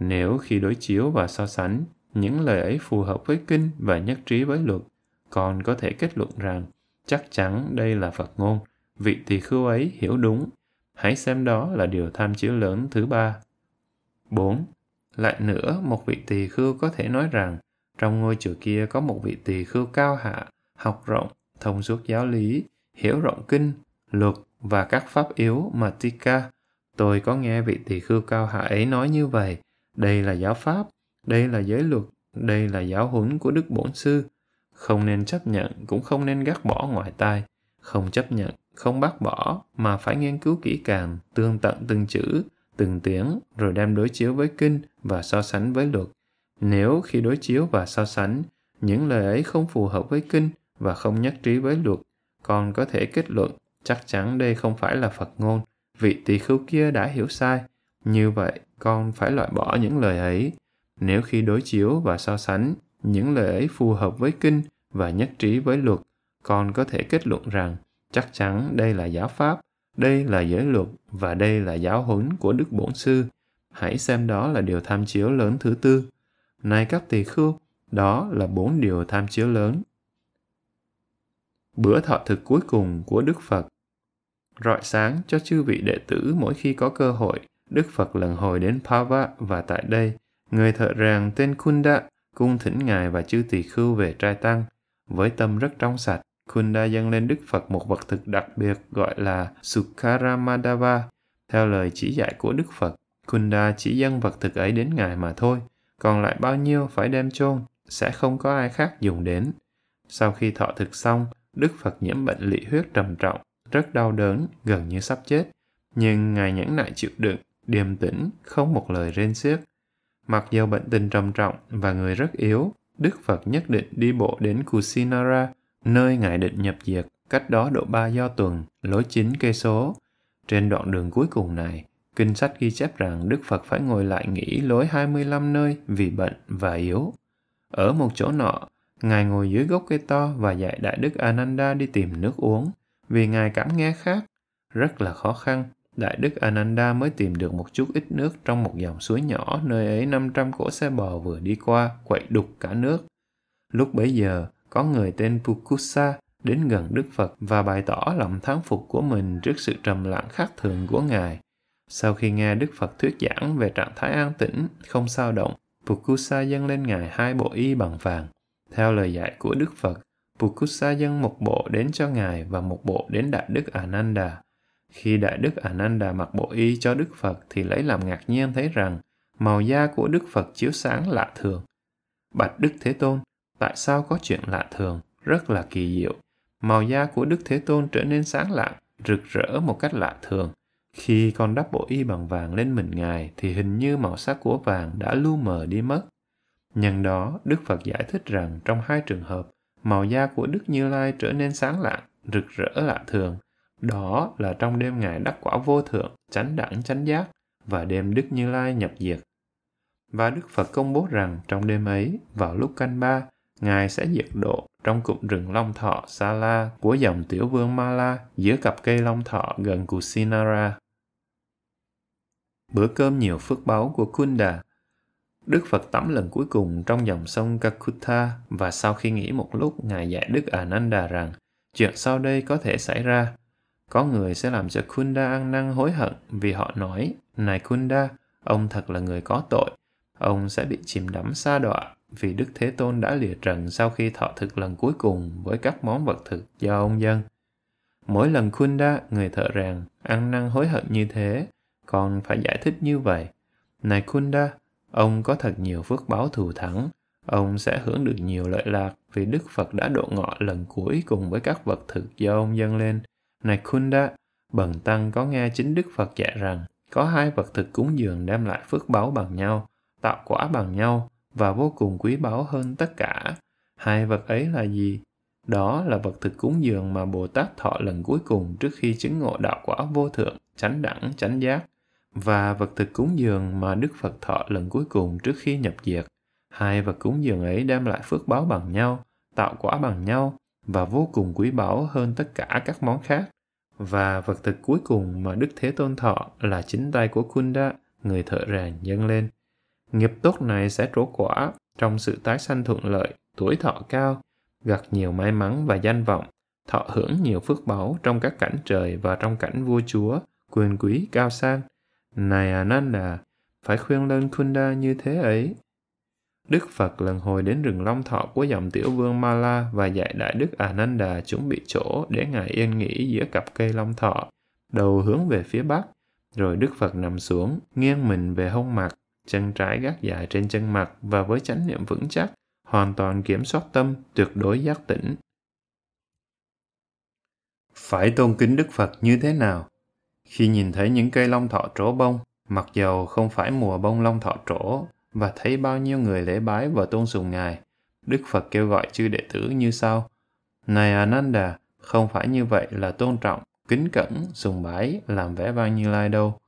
Nếu khi đối chiếu và so sánh, những lời ấy phù hợp với kinh và nhất trí với luật, còn có thể kết luận rằng chắc chắn đây là Phật ngôn, vị tỳ khưu ấy hiểu đúng. Hãy xem đó là điều tham chiếu lớn thứ ba. 4. Lại nữa, một vị tỳ khưu có thể nói rằng trong ngôi chùa kia có một vị tỳ khưu cao hạ, học rộng, thông suốt giáo lý, hiểu rộng kinh, luật và các pháp yếu mà tika. Tôi có nghe vị tỳ khưu cao hạ ấy nói như vậy. Đây là giáo pháp, đây là giới luật, đây là giáo huấn của Đức Bổn Sư. Không nên chấp nhận, cũng không nên gác bỏ ngoài tai. Không chấp nhận, không bác bỏ mà phải nghiên cứu kỹ càng, tương tận từng chữ, từng tiếng rồi đem đối chiếu với kinh và so sánh với luật. Nếu khi đối chiếu và so sánh, những lời ấy không phù hợp với kinh và không nhất trí với luật, con có thể kết luận chắc chắn đây không phải là Phật ngôn. Vị tỳ khưu kia đã hiểu sai. Như vậy, con phải loại bỏ những lời ấy. Nếu khi đối chiếu và so sánh, những lời ấy phù hợp với kinh và nhất trí với luật, con có thể kết luận rằng chắc chắn đây là giáo pháp, đây là giới luật và đây là giáo huấn của Đức Bổn Sư. Hãy xem đó là điều tham chiếu lớn thứ tư. Này các tỳ khưu, đó là bốn điều tham chiếu lớn. Bữa thọ thực cuối cùng của Đức Phật Rọi sáng cho chư vị đệ tử mỗi khi có cơ hội, Đức Phật lần hồi đến Pava và tại đây, người thợ ràng tên Kunda cung thỉnh Ngài và chư tỳ khưu về trai tăng. Với tâm rất trong sạch, Kunda dâng lên Đức Phật một vật thực đặc biệt gọi là Sukkaramadava. Theo lời chỉ dạy của Đức Phật, Kunda chỉ dâng vật thực ấy đến Ngài mà thôi, còn lại bao nhiêu phải đem chôn, sẽ không có ai khác dùng đến. Sau khi thọ thực xong, Đức Phật nhiễm bệnh lị huyết trầm trọng, rất đau đớn, gần như sắp chết. Nhưng Ngài nhẫn nại chịu đựng, điềm tĩnh, không một lời rên xiết. Mặc dù bệnh tình trầm trọng và người rất yếu, Đức Phật nhất định đi bộ đến Kusinara, nơi Ngài định nhập diệt, cách đó độ ba do tuần, lối chín cây số. Trên đoạn đường cuối cùng này, kinh sách ghi chép rằng Đức Phật phải ngồi lại nghỉ lối 25 nơi vì bệnh và yếu. Ở một chỗ nọ, Ngài ngồi dưới gốc cây to và dạy Đại Đức Ananda đi tìm nước uống, vì Ngài cảm nghe khác. Rất là khó khăn, Đại Đức Ananda mới tìm được một chút ít nước trong một dòng suối nhỏ nơi ấy 500 cỗ xe bò vừa đi qua, quậy đục cả nước. Lúc bấy giờ, có người tên Pukusa đến gần Đức Phật và bày tỏ lòng thán phục của mình trước sự trầm lặng khác thường của Ngài. Sau khi nghe Đức Phật thuyết giảng về trạng thái an tĩnh, không sao động, Pukusa dâng lên Ngài hai bộ y bằng vàng. Theo lời dạy của Đức Phật, Pukusa dâng một bộ đến cho Ngài và một bộ đến Đại Đức Ananda. Khi Đại Đức Ananda mặc bộ y cho Đức Phật thì lấy làm ngạc nhiên thấy rằng màu da của Đức Phật chiếu sáng lạ thường. Bạch Đức Thế Tôn, tại sao có chuyện lạ thường, rất là kỳ diệu. Màu da của Đức Thế Tôn trở nên sáng lạng, rực rỡ một cách lạ thường. Khi con đắp bộ y bằng vàng lên mình Ngài thì hình như màu sắc của vàng đã lu mờ đi mất. Nhân đó, Đức Phật giải thích rằng trong hai trường hợp, màu da của Đức Như Lai trở nên sáng lạng, rực rỡ lạ thường. Đó là trong đêm Ngài đắc quả vô thượng, chánh đẳng chánh giác và đêm Đức Như Lai nhập diệt. Và Đức Phật công bố rằng trong đêm ấy, vào lúc canh ba, Ngài sẽ diệt độ trong cụm rừng Long Thọ sala của dòng tiểu vương Ma La giữa cặp cây Long Thọ gần Kusinara. Bữa cơm nhiều phước báu của Kunda Đức Phật tắm lần cuối cùng trong dòng sông Kakutha và sau khi nghỉ một lúc, Ngài dạy Đức Ananda rằng chuyện sau đây có thể xảy ra. Có người sẽ làm cho Kunda ăn năn hối hận vì họ nói, Này Kunda, ông thật là người có tội. Ông sẽ bị chìm đắm xa đọa vì Đức Thế Tôn đã lìa trần sau khi thọ thực lần cuối cùng với các món vật thực do ông dân. Mỗi lần Kunda, người thợ rằng ăn năn hối hận như thế, còn phải giải thích như vậy. Này Kunda, Ông có thật nhiều phước báo thù thắng. Ông sẽ hưởng được nhiều lợi lạc vì Đức Phật đã độ ngọ lần cuối cùng với các vật thực do ông dâng lên. Này Kunda, Bần Tăng có nghe chính Đức Phật dạy rằng có hai vật thực cúng dường đem lại phước báo bằng nhau, tạo quả bằng nhau và vô cùng quý báu hơn tất cả. Hai vật ấy là gì? Đó là vật thực cúng dường mà Bồ Tát thọ lần cuối cùng trước khi chứng ngộ đạo quả vô thượng, chánh đẳng, chánh giác và vật thực cúng dường mà Đức Phật thọ lần cuối cùng trước khi nhập diệt. Hai vật cúng dường ấy đem lại phước báo bằng nhau, tạo quả bằng nhau và vô cùng quý báu hơn tất cả các món khác. Và vật thực cuối cùng mà Đức Thế Tôn thọ là chính tay của Kunda, người thợ rèn dâng lên. Nghiệp tốt này sẽ trổ quả trong sự tái sanh thuận lợi, tuổi thọ cao, gặt nhiều may mắn và danh vọng, thọ hưởng nhiều phước báu trong các cảnh trời và trong cảnh vua chúa, quyền quý cao sang, này Ananda, phải khuyên lên Kunda như thế ấy. Đức Phật lần hồi đến rừng Long Thọ của dòng tiểu vương Mala và dạy Đại Đức Ananda chuẩn bị chỗ để Ngài yên nghỉ giữa cặp cây Long Thọ, đầu hướng về phía bắc. Rồi Đức Phật nằm xuống, nghiêng mình về hông mặt, chân trái gác dài trên chân mặt và với chánh niệm vững chắc, hoàn toàn kiểm soát tâm, tuyệt đối giác tỉnh. Phải tôn kính Đức Phật như thế nào? Khi nhìn thấy những cây long thọ trổ bông, mặc dầu không phải mùa bông long thọ trổ, và thấy bao nhiêu người lễ bái và tôn sùng Ngài, Đức Phật kêu gọi chư đệ tử như sau. Này Ananda, Không phải như vậy là tôn trọng, kính cẩn, sùng bái, làm vẻ vang như lai đâu.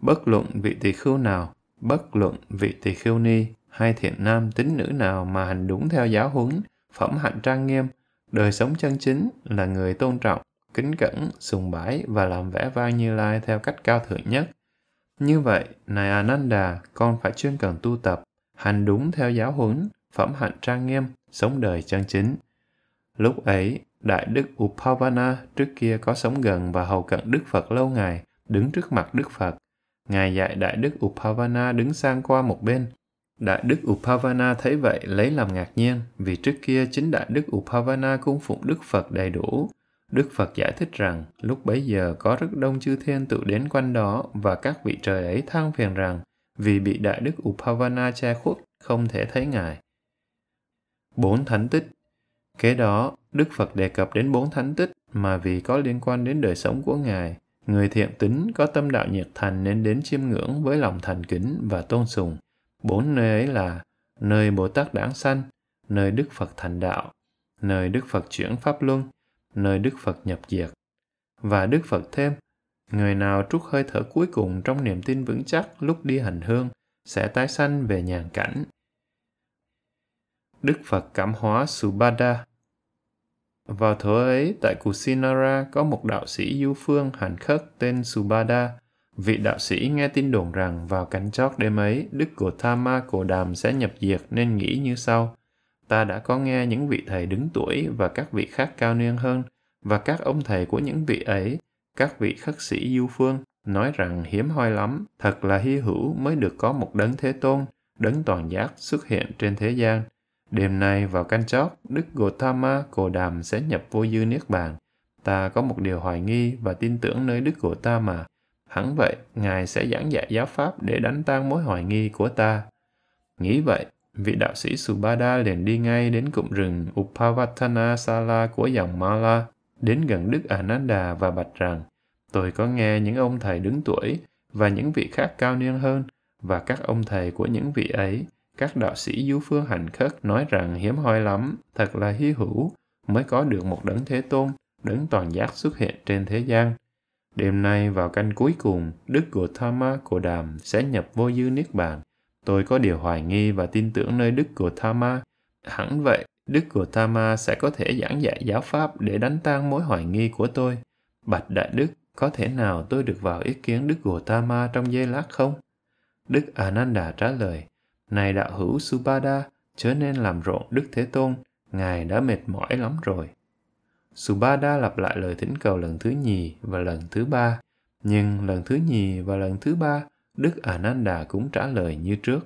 Bất luận vị tỳ khưu nào, bất luận vị tỳ khưu ni hay thiện nam tín nữ nào mà hành đúng theo giáo huấn, phẩm hạnh trang nghiêm, đời sống chân chính là người tôn trọng, kính cẩn, sùng bái và làm vẻ vang như lai theo cách cao thượng nhất. Như vậy, này Ananda, con phải chuyên cần tu tập, hành đúng theo giáo huấn, phẩm hạnh trang nghiêm, sống đời chân chính. Lúc ấy, Đại Đức Upavana trước kia có sống gần và hầu cận Đức Phật lâu ngày, đứng trước mặt Đức Phật. Ngài dạy Đại Đức Upavana đứng sang qua một bên. Đại Đức Upavana thấy vậy lấy làm ngạc nhiên, vì trước kia chính Đại Đức Upavana cung phụng Đức Phật đầy đủ. Đức Phật giải thích rằng, lúc bấy giờ có rất đông chư thiên tự đến quanh đó và các vị trời ấy than phiền rằng, vì bị Đại Đức Upavana che khuất, không thể thấy Ngài. Bốn thánh tích Kế đó, Đức Phật đề cập đến bốn thánh tích mà vì có liên quan đến đời sống của Ngài, người thiện tính có tâm đạo nhiệt thành nên đến chiêm ngưỡng với lòng thành kính và tôn sùng. Bốn nơi ấy là nơi Bồ Tát Đản Sanh, nơi Đức Phật thành đạo, nơi Đức Phật chuyển Pháp Luân, nơi Đức Phật nhập diệt. Và Đức Phật thêm, người nào trút hơi thở cuối cùng trong niềm tin vững chắc lúc đi hành hương sẽ tái sanh về nhàn cảnh. Đức Phật cảm hóa Subhada vào thuở ấy, tại Kusinara có một đạo sĩ du phương hành khất tên Subhada. Vị đạo sĩ nghe tin đồn rằng vào cánh chót đêm ấy, Đức Gautama Cổ Đàm sẽ nhập diệt nên nghĩ như sau. Ta đã có nghe những vị thầy đứng tuổi và các vị khác cao niên hơn, và các ông thầy của những vị ấy, các vị khất sĩ du phương, nói rằng hiếm hoi lắm, thật là hy hữu mới được có một đấng thế tôn, đấng toàn giác xuất hiện trên thế gian – Đêm nay vào canh chót, Đức Gautama Cồ Đàm sẽ nhập vô dư Niết Bàn. Ta có một điều hoài nghi và tin tưởng nơi Đức Gautama. Hẳn vậy, Ngài sẽ giảng dạy giáo pháp để đánh tan mối hoài nghi của ta. Nghĩ vậy, vị đạo sĩ Subhada liền đi ngay đến cụm rừng Upavatana Sala của dòng Mala, đến gần Đức Ananda và bạch rằng, tôi có nghe những ông thầy đứng tuổi và những vị khác cao niên hơn và các ông thầy của những vị ấy các đạo sĩ du phương hành khất nói rằng hiếm hoi lắm, thật là hy hữu, mới có được một đấng thế tôn, đấng toàn giác xuất hiện trên thế gian. Đêm nay vào canh cuối cùng, Đức Gautama Cổ Đàm sẽ nhập vô dư Niết Bàn. Tôi có điều hoài nghi và tin tưởng nơi Đức Gautama. Hẳn vậy, Đức Gautama sẽ có thể giảng dạy giáo pháp để đánh tan mối hoài nghi của tôi. Bạch Đại Đức, có thể nào tôi được vào ý kiến Đức Gautama trong giây lát không? Đức Ananda trả lời, này đạo hữu Subhada, chớ nên làm rộn Đức Thế Tôn, Ngài đã mệt mỏi lắm rồi. Subhada lặp lại lời thỉnh cầu lần thứ nhì và lần thứ ba, nhưng lần thứ nhì và lần thứ ba, Đức Ananda cũng trả lời như trước.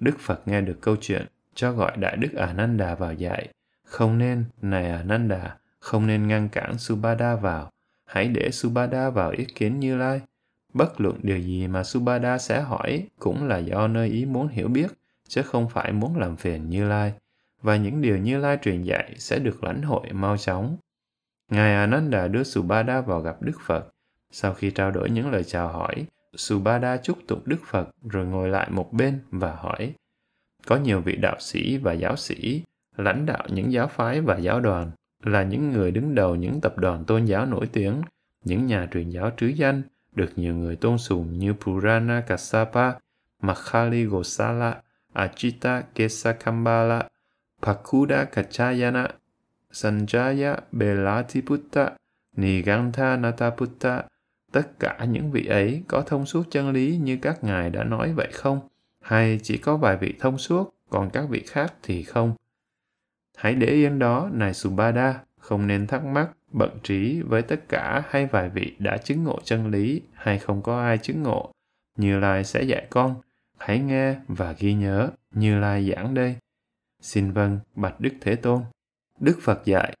Đức Phật nghe được câu chuyện, cho gọi Đại Đức Ananda vào dạy. Không nên, này Ananda, không nên ngăn cản Subhada vào. Hãy để Subhada vào ý kiến Như Lai. Bất luận điều gì mà Subhada sẽ hỏi cũng là do nơi ý muốn hiểu biết, chứ không phải muốn làm phiền Như Lai. Và những điều Như Lai truyền dạy sẽ được lãnh hội mau chóng. Ngài Ananda đưa Subhada vào gặp Đức Phật. Sau khi trao đổi những lời chào hỏi, Subhada chúc tụng Đức Phật rồi ngồi lại một bên và hỏi. Có nhiều vị đạo sĩ và giáo sĩ, lãnh đạo những giáo phái và giáo đoàn, là những người đứng đầu những tập đoàn tôn giáo nổi tiếng, những nhà truyền giáo trứ danh, được nhiều người tôn sùng như Purana Kassapa, Makhali Gosala, Ajita Kesakambala, Pakuda Kachayana, Sanjaya Belatiputta, Nigantha Nataputta, tất cả những vị ấy có thông suốt chân lý như các ngài đã nói vậy không? Hay chỉ có vài vị thông suốt, còn các vị khác thì không? Hãy để yên đó, này Subhada, không nên thắc mắc bận trí với tất cả hay vài vị đã chứng ngộ chân lý hay không có ai chứng ngộ, như lai sẽ dạy con, hãy nghe và ghi nhớ như lai giảng đây. Xin vâng bạch đức thế tôn. Đức phật dạy,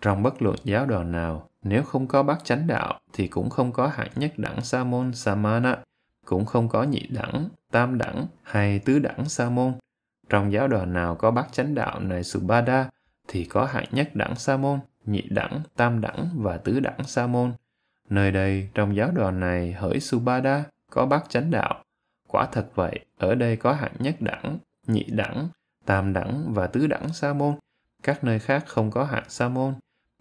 trong bất luận giáo đoàn nào, nếu không có bát chánh đạo thì cũng không có hạng nhất đẳng sa môn samana, cũng không có nhị đẳng, tam đẳng hay tứ đẳng sa môn. Trong giáo đoàn nào có bát chánh đạo này subada thì có hạng nhất đẳng sa môn nhị đẳng, tam đẳng và tứ đẳng sa môn. Nơi đây, trong giáo đoàn này, hỡi Subhada, có bác chánh đạo. Quả thật vậy, ở đây có hạng nhất đẳng, nhị đẳng, tam đẳng và tứ đẳng sa môn. Các nơi khác không có hạng sa môn.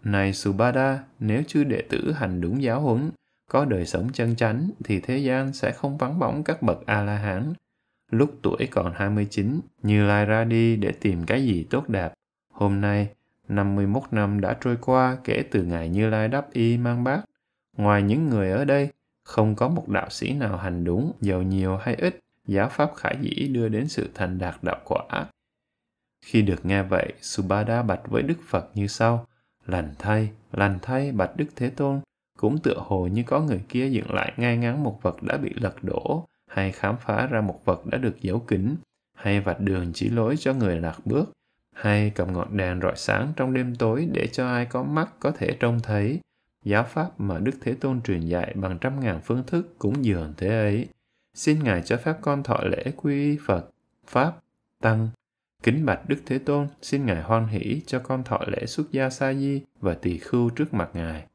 Này Subhada, nếu chư đệ tử hành đúng giáo huấn, có đời sống chân chánh thì thế gian sẽ không vắng bóng các bậc A-la-hán. Lúc tuổi còn 29, Như Lai ra đi để tìm cái gì tốt đẹp. Hôm nay, 51 năm đã trôi qua kể từ ngày Như Lai đáp y mang bát. Ngoài những người ở đây, không có một đạo sĩ nào hành đúng, giàu nhiều hay ít, giáo pháp khả dĩ đưa đến sự thành đạt đạo quả. Khi được nghe vậy, Subhada bạch với Đức Phật như sau, lành thay, lành thay bạch Đức Thế Tôn, cũng tựa hồ như có người kia dựng lại ngay ngắn một vật đã bị lật đổ, hay khám phá ra một vật đã được giấu kín, hay vạch đường chỉ lối cho người lạc bước, hay cầm ngọn đèn rọi sáng trong đêm tối để cho ai có mắt có thể trông thấy. Giáo pháp mà Đức Thế Tôn truyền dạy bằng trăm ngàn phương thức cũng dường thế ấy. Xin Ngài cho phép con thọ lễ quy Phật, Pháp, Tăng. Kính bạch Đức Thế Tôn, xin Ngài hoan hỷ cho con thọ lễ xuất gia sa di và tỳ khưu trước mặt Ngài.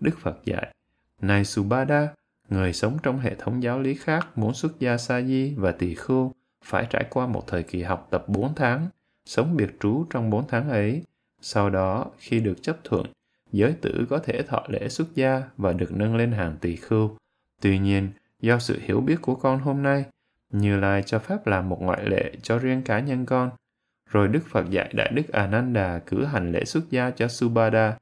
Đức Phật dạy, Này Subhada, người sống trong hệ thống giáo lý khác muốn xuất gia sa di và tỳ khưu phải trải qua một thời kỳ học tập 4 tháng, sống biệt trú trong 4 tháng ấy. Sau đó, khi được chấp thuận, giới tử có thể thọ lễ xuất gia và được nâng lên hàng tỳ khưu. Tuy nhiên, do sự hiểu biết của con hôm nay, Như Lai cho phép làm một ngoại lệ cho riêng cá nhân con. Rồi Đức Phật dạy Đại Đức Ananda cử hành lễ xuất gia cho Subhada.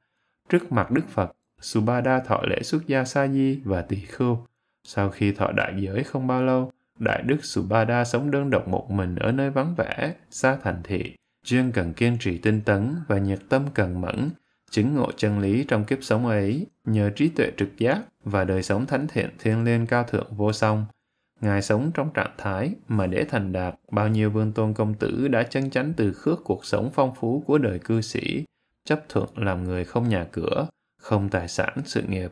Trước mặt Đức Phật, Subhada thọ lễ xuất gia Sa Di và Tỳ Khưu. Sau khi thọ đại giới không bao lâu, Đại Đức Subhada sống đơn độc một mình ở nơi vắng vẻ, xa thành thị. chuyên cần kiên trì tinh tấn và nhiệt tâm cần mẫn, chứng ngộ chân lý trong kiếp sống ấy, nhờ trí tuệ trực giác và đời sống thánh thiện thiêng liêng cao thượng vô song. Ngài sống trong trạng thái mà để thành đạt, bao nhiêu vương tôn công tử đã chân chánh từ khước cuộc sống phong phú của đời cư sĩ, chấp thuận làm người không nhà cửa, không tài sản sự nghiệp.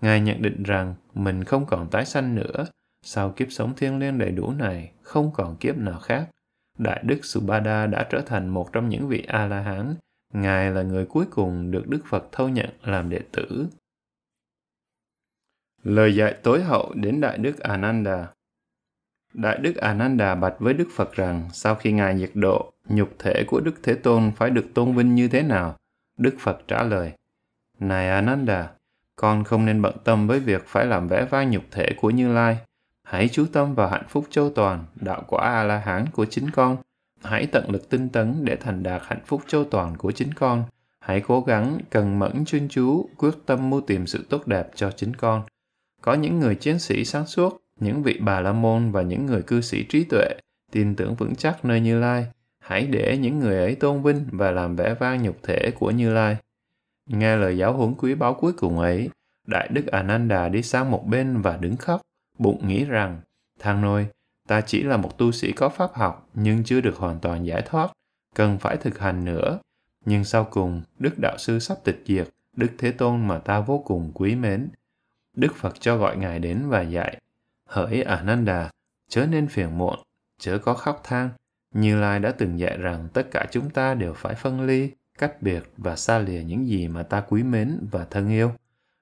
Ngài nhận định rằng mình không còn tái sanh nữa, sau kiếp sống thiêng liêng đầy đủ này, không còn kiếp nào khác. Đại Đức Subhada đã trở thành một trong những vị A-la-hán. Ngài là người cuối cùng được Đức Phật thâu nhận làm đệ tử. Lời dạy tối hậu đến Đại Đức Ananda Đại Đức Ananda bạch với Đức Phật rằng sau khi Ngài nhiệt độ, nhục thể của Đức Thế Tôn phải được tôn vinh như thế nào? Đức Phật trả lời, Này Ananda, con không nên bận tâm với việc phải làm vẽ vang nhục thể của Như Lai. Hãy chú tâm vào hạnh phúc châu toàn, đạo quả A-la-hán của chính con. Hãy tận lực tinh tấn để thành đạt hạnh phúc châu toàn của chính con. Hãy cố gắng, cần mẫn chuyên chú, quyết tâm mưu tìm sự tốt đẹp cho chính con. Có những người chiến sĩ sáng suốt, những vị bà la môn và những người cư sĩ trí tuệ, tin tưởng vững chắc nơi Như Lai. Hãy để những người ấy tôn vinh và làm vẻ vang nhục thể của Như Lai. Nghe lời giáo huấn quý báu cuối cùng ấy, Đại Đức Ananda đi sang một bên và đứng khóc, bụng nghĩ rằng, thằng nôi, ta chỉ là một tu sĩ có pháp học nhưng chưa được hoàn toàn giải thoát, cần phải thực hành nữa. Nhưng sau cùng, Đức Đạo Sư sắp tịch diệt, Đức Thế Tôn mà ta vô cùng quý mến. Đức Phật cho gọi Ngài đến và dạy, hỡi Ananda, chớ nên phiền muộn, chớ có khóc than. Như Lai đã từng dạy rằng tất cả chúng ta đều phải phân ly, cách biệt và xa lìa những gì mà ta quý mến và thân yêu.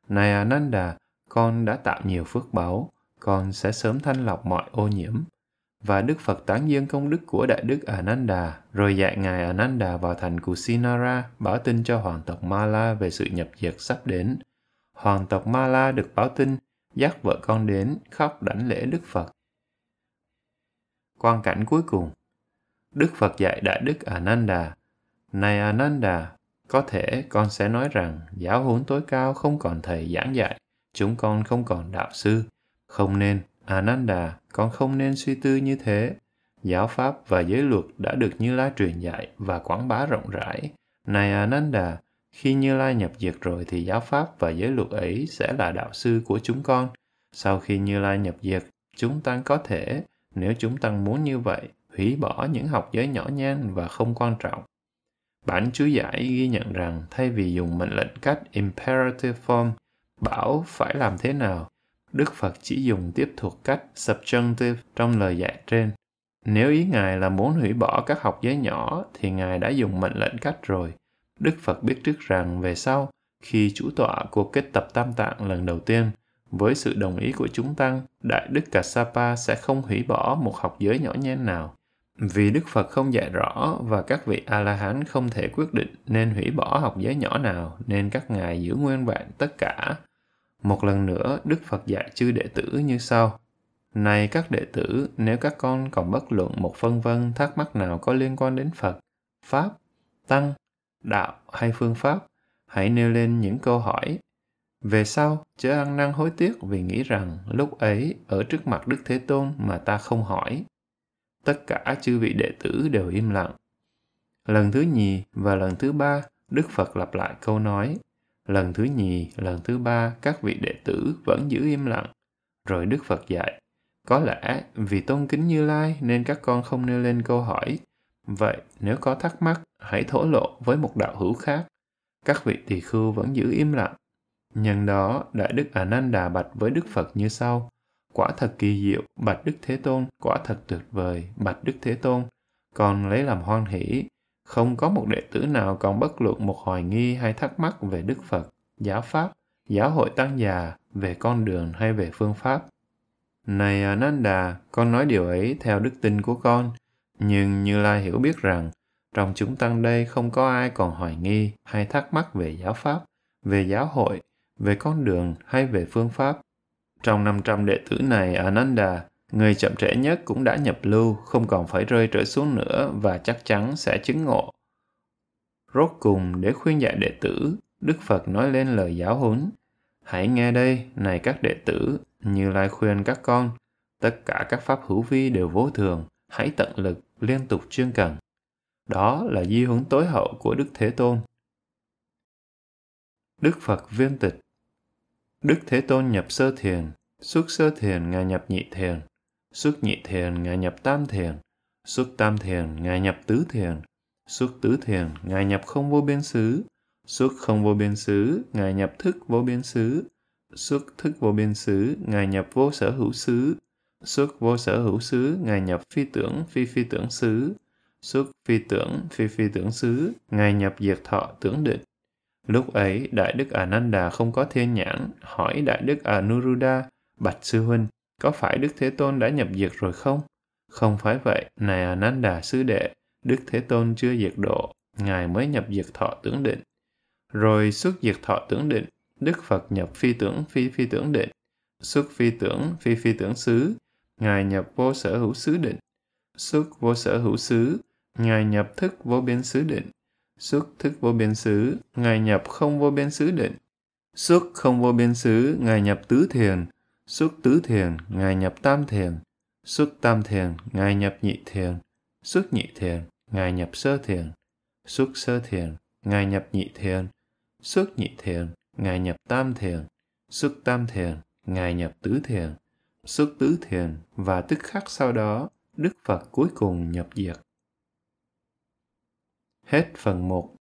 Này Ananda, con đã tạo nhiều phước báu, con sẽ sớm thanh lọc mọi ô nhiễm. Và Đức Phật tán dương công đức của Đại Đức Ananda, rồi dạy Ngài Ananda vào thành Kusinara báo tin cho hoàng tộc Mala về sự nhập diệt sắp đến. Hoàng tộc Mala được báo tin, dắt vợ con đến khóc đảnh lễ Đức Phật. Quan cảnh cuối cùng Đức Phật dạy Đại Đức Ananda, Này Ananda, có thể con sẽ nói rằng giáo huấn tối cao không còn thầy giảng dạy, chúng con không còn đạo sư. Không nên, Ananda, con không nên suy tư như thế. Giáo pháp và giới luật đã được Như Lai truyền dạy và quảng bá rộng rãi. Này Ananda, khi Như Lai nhập diệt rồi thì giáo pháp và giới luật ấy sẽ là đạo sư của chúng con. Sau khi Như Lai nhập diệt, chúng ta có thể, nếu chúng ta muốn như vậy, hủy bỏ những học giới nhỏ nhen và không quan trọng. Bản chú giải ghi nhận rằng thay vì dùng mệnh lệnh cách imperative form, bảo phải làm thế nào, Đức Phật chỉ dùng tiếp thuộc cách subjunctive trong lời dạy trên. Nếu ý Ngài là muốn hủy bỏ các học giới nhỏ thì Ngài đã dùng mệnh lệnh cách rồi. Đức Phật biết trước rằng về sau, khi chủ tọa cuộc kết tập tam tạng lần đầu tiên, với sự đồng ý của chúng tăng, Đại Đức Kassapa sẽ không hủy bỏ một học giới nhỏ nhen nào. Vì Đức Phật không dạy rõ và các vị A-la-hán không thể quyết định nên hủy bỏ học giới nhỏ nào nên các ngài giữ nguyên vẹn tất cả. Một lần nữa, Đức Phật dạy chư đệ tử như sau. Này các đệ tử, nếu các con còn bất luận một phân vân thắc mắc nào có liên quan đến Phật, Pháp, Tăng, Đạo hay phương pháp, hãy nêu lên những câu hỏi. Về sau, chớ ăn năn hối tiếc vì nghĩ rằng lúc ấy ở trước mặt Đức Thế Tôn mà ta không hỏi. Tất cả chư vị đệ tử đều im lặng. Lần thứ nhì và lần thứ ba, Đức Phật lặp lại câu nói. Lần thứ nhì, lần thứ ba, các vị đệ tử vẫn giữ im lặng. Rồi Đức Phật dạy, có lẽ vì tôn kính Như Lai nên các con không nêu lên câu hỏi. Vậy nếu có thắc mắc, hãy thổ lộ với một đạo hữu khác. Các vị tỳ khưu vẫn giữ im lặng. Nhân đó, Đại Đức Ananda Nan Đà bạch với Đức Phật như sau: Quả thật kỳ diệu, bạch Đức Thế Tôn, quả thật tuyệt vời, bạch Đức Thế Tôn. Còn lấy làm hoan hỷ, không có một đệ tử nào còn bất luận một hoài nghi hay thắc mắc về Đức Phật, giáo Pháp, giáo hội tăng già, về con đường hay về phương pháp. Này Ananda, con nói điều ấy theo đức tin của con, nhưng Như Lai hiểu biết rằng trong chúng tăng đây không có ai còn hoài nghi hay thắc mắc về giáo pháp, về giáo hội, về con đường hay về phương pháp. Trong 500 đệ tử này, Ananda, người chậm trễ nhất cũng đã nhập lưu, không còn phải rơi trở xuống nữa và chắc chắn sẽ chứng ngộ. Rốt cùng, để khuyên dạy đệ tử, Đức Phật nói lên lời giáo huấn. Hãy nghe đây, này các đệ tử, như Lai khuyên các con, tất cả các pháp hữu vi đều vô thường, hãy tận lực, liên tục chuyên cần. Đó là di huấn tối hậu của Đức Thế Tôn. Đức Phật viên tịch Đức Thế Tôn nhập sơ thiền, xuất sơ thiền Ngài nhập nhị thiền, xuất nhị thiền Ngài nhập tam thiền, xuất tam thiền Ngài nhập tứ thiền, xuất tứ thiền Ngài nhập không vô biên xứ, xuất không vô biên xứ Ngài nhập thức vô biên xứ, xuất thức vô biên xứ Ngài nhập vô sở hữu xứ, xuất vô sở hữu xứ Ngài nhập phi tưởng phi phi tưởng xứ, xuất phi tưởng phi phi tưởng xứ Ngài nhập diệt thọ tưởng định. Lúc ấy, Đại Đức Ananda không có thiên nhãn, hỏi Đại Đức Anuruddha, Bạch Sư Huynh, có phải Đức Thế Tôn đã nhập diệt rồi không? Không phải vậy, này Ananda Sư Đệ, Đức Thế Tôn chưa diệt độ, Ngài mới nhập diệt thọ tưởng định. Rồi xuất diệt thọ tưởng định, Đức Phật nhập phi tưởng phi phi tưởng định, xuất phi tưởng phi phi tưởng xứ, Ngài nhập vô sở hữu xứ định, xuất vô sở hữu xứ, Ngài nhập thức vô biên xứ định, xuất thức vô biên xứ, Ngài nhập không vô biên xứ định. Xuất không vô biên xứ, Ngài nhập tứ thiền. Xuất tứ thiền, Ngài nhập tam thiền. Xuất tam thiền, Ngài nhập nhị thiền. Xuất nhị thiền, Ngài nhập sơ thiền. Xuất sơ thiền, Ngài nhập nhị thiền. Xuất nhị thiền, Ngài nhập tam thiền. Xuất tam thiền, Ngài nhập tứ thiền. Xuất tứ thiền và tức khắc sau đó, Đức Phật cuối cùng nhập diệt. Hết phần 1